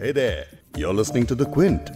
Hey there, you're listening to The Quint.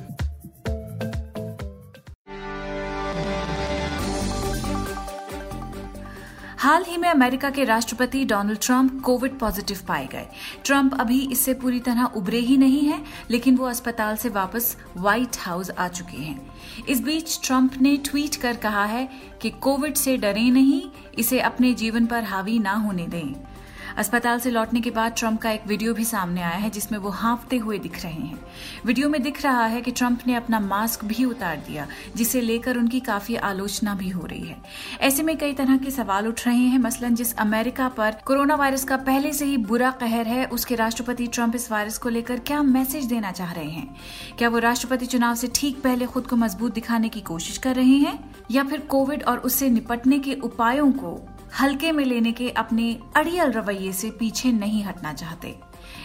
हाल ही में America के राष्ट्रपति डोनाल्ड ट्रंप कोविड पॉजिटिव पाए गए। ट्रंप अभी इससे पूरी तरह उभरे ही नहीं हैं लेकिन वो अस्पताल से वापस व्हाइट हाउस आ चुके हैं। इस बीच ट्रंप ने ट्वीट कर कहा है कि कोविड से डरे नहीं इसे अपने जीवन पर हावी ना होने दें। अस्पताल से लौटने के बाद ट्रंप का एक वीडियो भी सामने आया है, जिसमें वो हाँफते हुए दिख रहे हैं। वीडियो में दिख रहा है कि ट्रंप ने अपना मास्क भी उतार दिया, जिसे लेकर उनकी काफ़ी आलोचना भी हो रही है। ऐसे में कई तरह के सवाल उठ रहे हैं। मसलन जिस अमेरिका पर कोरोना वायरस का पहले से ही बुरा कहर है, उसके राष्ट्रपति ट्रंप इस वायरस को लेकर क्या मैसेज देना चाह रहे हैं? क्या वो राष्ट्रपति चुनाव से ठीक पहले खुद को मज़बूत दिखाने की कोशिश कर रहे हैं, या फिर कोविड और उससे निपटने के उपायों को हल्के में लेने के अपने अड़ियल रवैये से पीछे नहीं हटना चाहते।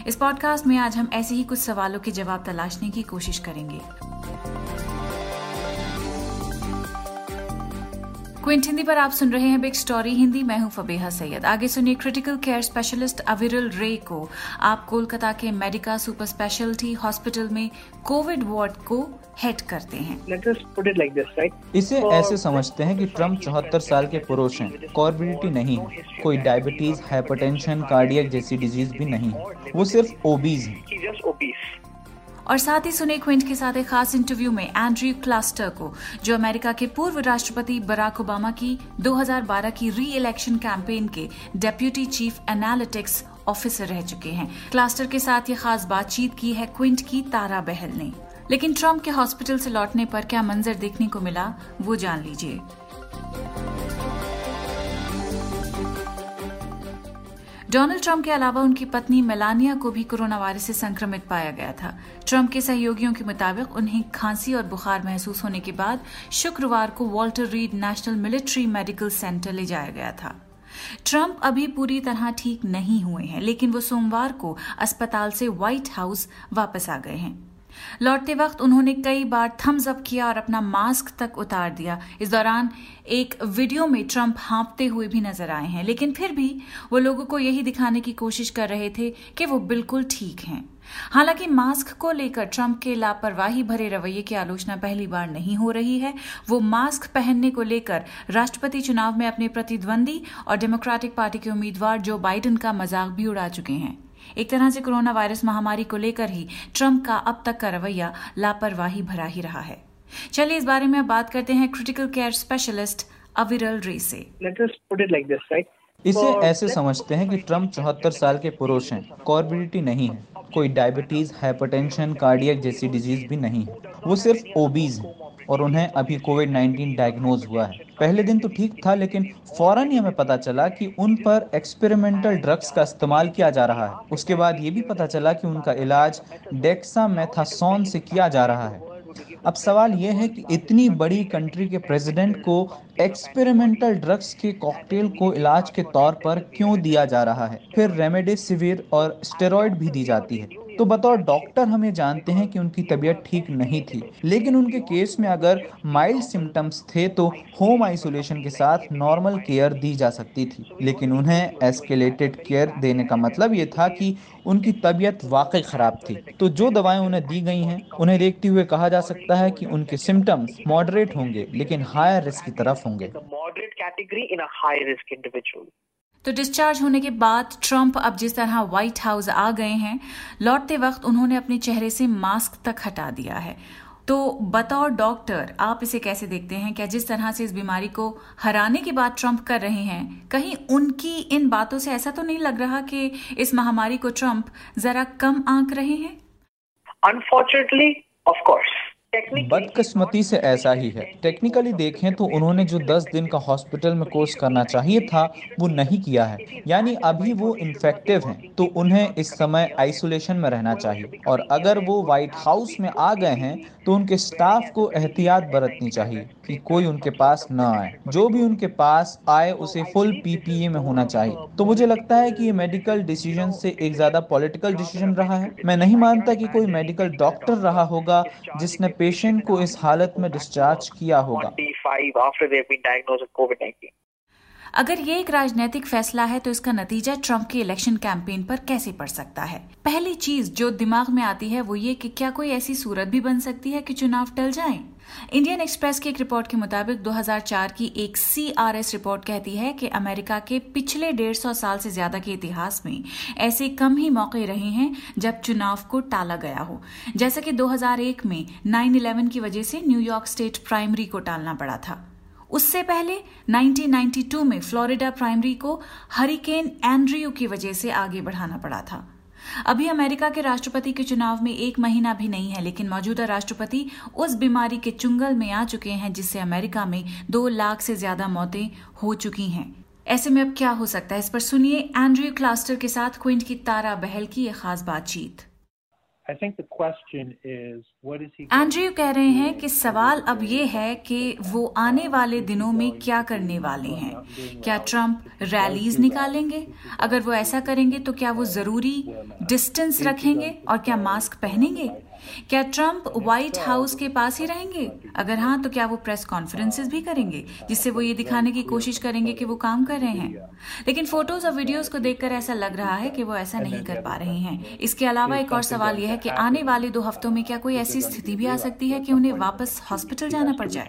इस पॉडकास्ट में आज हम ऐसे ही कुछ सवालों के जवाब तलाशने की कोशिश करेंगे। क्विंट हिंदी पर आप सुन रहे हैं बिग स्टोरी हिंदी मैं हूँ फबेहा सैयद। आगे सुनिए क्रिटिकल केयर स्पेशलिस्ट अविरल रे को। आप कोलकाता के मेडिका सुपर स्पेशलिटी हॉस्पिटल में कोविड वार्ड को हेड करते हैं। Like इसे ऐसे समझते हैं कि ट्रंप चौहत्तर साल के पुरुष हैं कॉर्बिडिटी नहीं है कोई डायबिटीज़ हाइपरटेंशन कार्डियक जैसी डिज़ीज़ भी नहीं है वो सिर्फ़ ओबीज है। और साथ ही सुने क्विंट के साथ एक खास इंटरव्यू में एंड्रयू क्लास्टर को, जो अमेरिका के पूर्व राष्ट्रपति बराक ओबामा की 2012 की री इलेक्शन कैंपेन के डेप्यूटी चीफ एनालिटिक्स ऑफिसर रह चुके हैं। क्लास्टर के साथ ये खास बातचीत की है क्विंट की तारा बहल ने। लेकिन ट्रंप के हॉस्पिटल से लौटने पर क्या मंजर देखने को मिला, वो जान लीजिए। डोनाल्ड ट्रंप के अलावा उनकी पत्नी मेलानिया को भी कोरोना वायरस से संक्रमित पाया गया था। ट्रंप के सहयोगियों के मुताबिक उन्हें खांसी और बुखार महसूस होने के बाद शुक्रवार को Walter Reed National Military Medical Center ले जाया गया था। ट्रंप अभी पूरी तरह ठीक नहीं हुए हैं, लेकिन वो सोमवार को अस्पताल से व्हाइट हाउस वापस आ गए हैं। लौटते वक्त उन्होंने कई बार थम्स अप किया और अपना मास्क तक उतार दिया। इस दौरान एक वीडियो में ट्रंप हाँपते हुए भी नज़र आए हैं। लेकिन फिर भी वो लोगों को यही दिखाने की कोशिश कर रहे थे कि वो बिल्कुल ठीक हैं। हालाँकि मास्क को लेकर ट्रंप के लापरवाही भरे रवैये की आलोचना पहली बार नहीं हो रही है। वो मास्क पहनने को लेकर राष्ट्रपति चुनाव में अपने प्रतिद्वंदी और डेमोक्रेटिक पार्टी के उम्मीदवार जो बाइडन का मज़ाक भी उड़ा चुके हैं। एक तरह से कोरोना वायरस महामारी को लेकर ही ट्रंप का अब तक का रवैया लापरवाही भरा ही रहा है। चलिए इस बारे में अब बात करते हैं क्रिटिकल केयर स्पेशलिस्ट अविरल रे से। इसे ऐसे समझते हैं कि ट्रंप चौहत्तर साल के पुरुष हैं कॉर्बिडिटी नहीं है कोई डायबिटीज़ हाइपरटेंशन कार्डियक जैसी डिज़ीज़ भी नहीं है वो सिर्फ़ ओबीज है। और उन्हें अभी कोविड 19 डायग्नोज हुआ है। पहले दिन तो ठीक था, लेकिन फ़ौरन ही हमें पता चला कि उन पर एक्सपेरिमेंटल ड्रग्स का इस्तेमाल किया जा रहा है। उसके बाद ये भी पता चला कि उनका इलाज डेक्सामेथासोन से किया जा रहा है। अब सवाल यह है कि इतनी बड़ी कंट्री के प्रेसिडेंट को एक्सपेरिमेंटल ड्रग्स के कॉकटेल को इलाज के तौर पर क्यों दिया जा रहा है? फिर रेमेडेसिविर और स्टेरॉयड भी दी जाती है। तो बतौर डॉक्टर हमें जानते हैं कि उनकी तबीयत ठीक नहीं थी। लेकिन उनके केस में अगर माइल्ड सिम्टम्स थे तो होम आइसोलेशन के साथ नॉर्मल केयर दी जा सकती थी। लेकिन उन्हें एस्केलेटेड केयर देने का मतलब ये था कि उनकी तबीयत वाकई ख़राब थी। तो जो दवाएँ उन्हें दी गई हैं, उन्हें देखते हुए कहा जा सकता है कि उनके सिम्टम्स मॉडरेट होंगे, लेकिन हायर रिस्क की तरफ़ होंगे। तो डिस्चार्ज होने के बाद ट्रंप अब जिस तरह व्हाइट हाउस आ गए हैं, लौटते वक्त उन्होंने अपने चेहरे से मास्क तक हटा दिया है। तो बतौर डॉक्टर आप इसे कैसे देखते हैं? क्या जिस तरह से इस बीमारी को हराने की बात ट्रंप कर रहे हैं, कहीं उनकी इन बातों से ऐसा तो नहीं लग रहा कि इस महामारी को ट्रंप जरा कम आंक रहे हैं? अनफॉर्चुनेटली ऑफ़ कोर्स बदकिस्मती से ऐसा ही है। टेक्निकली देखें तो उन्होंने जो 10 दिन का हॉस्पिटल में कोर्स करना चाहिए था, वो नहीं किया है। यानी अभी वो इन्फेक्टिव हैं तो उन्हें इस समय आइसोलेशन में रहना चाहिए। और अगर वो व्हाइट हाउस में आ गए हैं तो उनके स्टाफ को एहतियात बरतनी चाहिए कि कोई उनके पास न आए। जो भी उनके पास आए, उसे फुल पीपीए में होना चाहिए। तो मुझे लगता है कि ये मेडिकल डिसीज़न से एक ज़्यादा पॉलिटिकल डिसीज़न रहा है। मैं नहीं मानता कि कोई मेडिकल डॉक्टर रहा होगा जिसने पेशेंट को इस हालत में डिस्चार्ज किया होगा। अगर ये एक राजनीतिक फैसला है तो इसका नतीजा ट्रंप के इलेक्शन कैंपेन पर कैसे पड़ सकता है? पहली चीज़ जो दिमाग में आती है, वो ये कि क्या कोई ऐसी सूरत भी बन सकती है कि चुनाव टल जाए? इंडियन एक्सप्रेस की एक रिपोर्ट के मुताबिक 2004 की एक सीआरएस रिपोर्ट कहती है कि अमेरिका के पिछले डेढ़ सौ साल से ज़्यादा के इतिहास में ऐसे कम ही मौके रहे हैं, जब चुनाव को टाला गया हो। जैसा कि 2001 में 9/11 की वजह से न्यूयॉर्क स्टेट प्राइमरी को टालना पड़ा था। उससे पहले 1992 में फ्लोरिडा प्राइमरी को हरिकेन एंड्रियो की वजह से आगे बढ़ाना पड़ा था। अभी अमेरिका के राष्ट्रपति के चुनाव में एक महीना भी नहीं है, लेकिन मौजूदा राष्ट्रपति उस बीमारी के चुंगल में आ चुके हैं, जिससे अमेरिका में दो लाख से ज़्यादा मौतें हो चुकी हैं। ऐसे में अब क्या हो सकता है? इस पर सुनिए एंड्रयू क्लास्टर के साथ क्विंट की तारा बहल की यह खास बातचीत। एंड्रयू कह रहे हैं कि सवाल अब ये है कि वो आने वाले दिनों में क्या करने वाले हैं? क्या ट्रंप रैलीज निकालेंगे? अगर वो ऐसा करेंगे तो क्या वो ज़रूरी डिस्टेंस रखेंगे और क्या मास्क पहनेंगे? क्या ट्रंप व्हाइट हाउस के पास ही रहेंगे? अगर हाँ तो क्या वो प्रेस कॉन्फ्रेंसेस भी करेंगे जिससे वो ये दिखाने की कोशिश करेंगे कि वो काम कर रहे हैं? लेकिन फ़ोटोज़ और वीडियोस को देखकर ऐसा लग रहा है कि वो ऐसा नहीं कर पा रहे हैं। इसके अलावा एक और सवाल यह है कि आने वाले दो हफ्तों में क्या कोई ऐसी स्थिति भी आ सकती है कि उन्हें वापस हॉस्पिटल जाना पड़ जाए?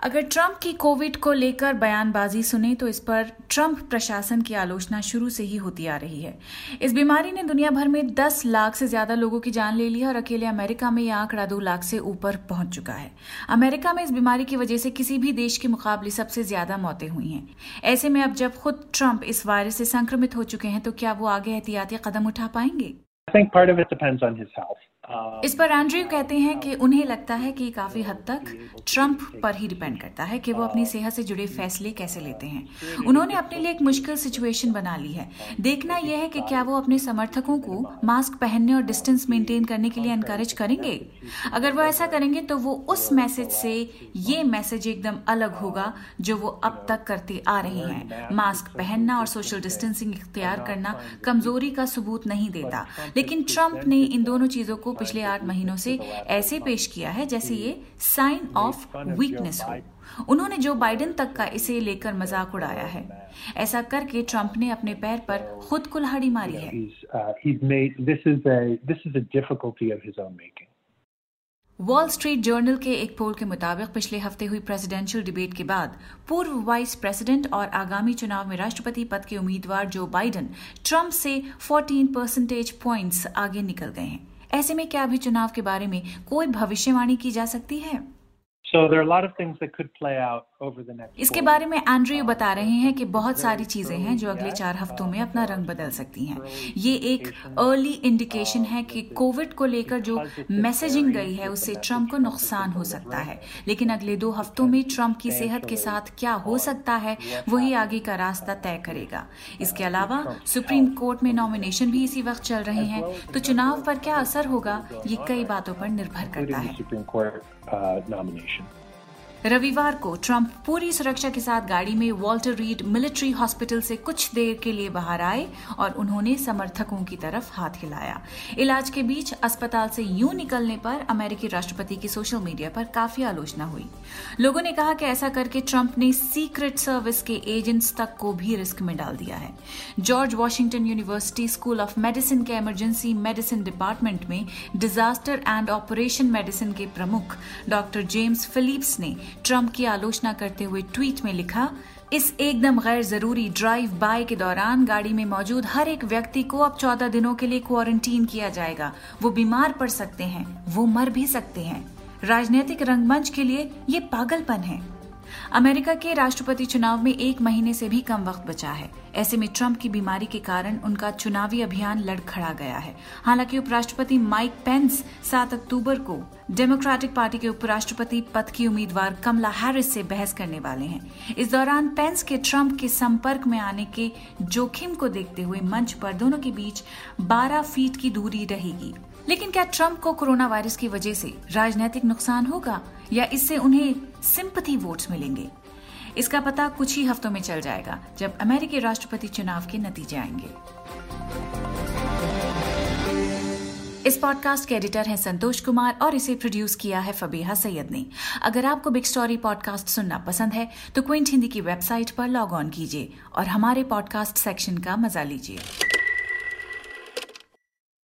अगर ट्रंप की कोविड को लेकर बयानबाजी सुने तो इस पर ट्रंप प्रशासन की आलोचना शुरू से ही होती आ रही है। इस बीमारी ने दुनिया भर में 10 लाख से ज़्यादा लोगों की जान ले ली है और अकेले अमेरिका में यह आंकड़ा दो लाख से ऊपर पहुँच चुका है। अमेरिका में इस बीमारी की वजह से किसी भी देश के मुकाबले सबसे ज़्यादा मौतें हुई हैं। ऐसे में अब जब खुद ट्रंप इस वायरस से संक्रमित हो चुके हैं तो क्या वो आगे एहतियाती कदम उठा पाएँगे? इस पर एंड्रयू कहते हैं कि उन्हें लगता है कि काफ़ी हद तक ट्रंप पर ही डिपेंड करता है कि वो अपनी सेहत से जुड़े फैसले कैसे लेते हैं। उन्होंने अपने लिए एक मुश्किल सिचुएशन बना ली है। देखना यह है कि क्या वो अपने समर्थकों को मास्क पहनने और डिस्टेंस मेंटेन करने के लिए एनकरेज करेंगे? अगर वो ऐसा करेंगे तो वो उस मैसेज से ये मैसेज एकदम अलग होगा जो वो अब तक करते आ रहे हैं। मास्क पहनना और सोशल डिस्टेंसिंग इख्तियार करना कमज़ोरी का सबूत नहीं देता। लेकिन ट्रंप ने इन दोनों चीज़ों को पिछले आठ महीनों से ऐसे पेश किया है जैसे ये साइन ऑफ़ वीकनेस हो। उन्होंने जो बाइडेन तक का इसे लेकर मज़ाक उड़ाया है। ऐसा करके ट्रंप ने अपने पैर पर खुद कुल्हाड़ी मारी है। वॉल स्ट्रीट जर्नल के एक पोल के मुताबिक पिछले हफ़्ते हुई प्रेसिडेंशियल डिबेट के बाद पूर्व वाइस प्रेसिडेंट और आगामी चुनाव में राष्ट्रपति पद के उम्मीदवार जो बाइडेन ट्रंप से 14 परसेंटेज पॉइंट्स आगे निकल गए हैं। ऐसे में क्या अभी चुनाव के बारे में कोई भविष्यवाणी की जा सकती है? इसके बारे में एंड्रयू बता रहे हैं कि बहुत सारी चीज़ें हैं जो अगले चार हफ्तों में अपना रंग बदल सकती हैं। ये एक अर्ली इंडिकेशन है कि कोविड को लेकर जो मैसेजिंग गई है उससे ट्रंप को नुकसान हो सकता है। लेकिन अगले दो हफ्तों में ट्रंप की सेहत के साथ क्या हो सकता है वही आगे का रास्ता तय करेगा। इसके अलावा सुप्रीम कोर्ट में नॉमिनेशन भी इसी वक्त चल रहे हैं। तो चुनाव पर क्या असर होगा ये कई बातों पर निर्भर करता है। रविवार को ट्रंप पूरी सुरक्षा के साथ गाड़ी में वॉल्टर रीड मिलिट्री हॉस्पिटल से कुछ देर के लिए बाहर आए और उन्होंने समर्थकों की तरफ़ हाथ हिलाया। इलाज के बीच अस्पताल से यूँ निकलने पर अमेरिकी राष्ट्रपति की सोशल मीडिया पर काफ़ी आलोचना हुई। लोगों ने कहा कि ऐसा करके ट्रंप ने सीक्रेट सर्विस के एजेंट्स तक को भी रिस्क में डाल दिया है। George Washington University School of Medicine के इमरजेंसी मेडिसिन डिपार्टमेंट में डिजास्टर एंड ऑपरेशन मेडिसिन के प्रमुख डॉक्टर जेम्स फिलिप्स ने ट्रंप की आलोचना करते हुए ट्वीट में लिखा, इस एकदम गैर ज़रूरी ड्राइव बाय के दौरान गाड़ी में मौजूद हर एक व्यक्ति को अब चौदह दिनों के लिए क्वारंटीन किया जाएगा। वो बीमार पड़ सकते हैं, वो मर भी सकते हैं। राजनीतिक रंगमंच के लिए ये पागलपन है। अमेरिका के राष्ट्रपति चुनाव में एक महीने से भी कम वक्त बचा है। ऐसे में ट्रंप की बीमारी के कारण उनका चुनावी अभियान लड़खड़ा गया है। हालाँकि उपराष्ट्रपति माइक पेंस 7 अक्टूबर को डेमोक्रेटिक पार्टी के उपराष्ट्रपति पद की उम्मीदवार कमला हैरिस से बहस करने वाले हैं। इस दौरान पेंस के ट्रंप के संपर्क में आने के जोखिम को देखते हुए मंच पर दोनों के बीच 12 फीट की दूरी रहेगी। लेकिन क्या ट्रंप को कोरोना वायरस की वजह से राजनीतिक नुकसान होगा? या इससे उन्हें सिंपथी वोट्स मिलेंगे। इसका पता कुछ ही हफ्तों में चल जाएगा, जब अमेरिकी राष्ट्रपति चुनाव के नतीजे आएँगे। इस पॉडकास्ट के एडिटर हैं संतोष कुमार और इसे प्रोड्यूस किया है फबीहा सैयद ने। अगर आपको बिग स्टोरी पॉडकास्ट सुनना पसंद है तो क्विंट हिंदी की वेबसाइट पर लॉग ऑन कीजिए और हमारे पॉडकास्ट सेक्शन का मज़ा लीजिए।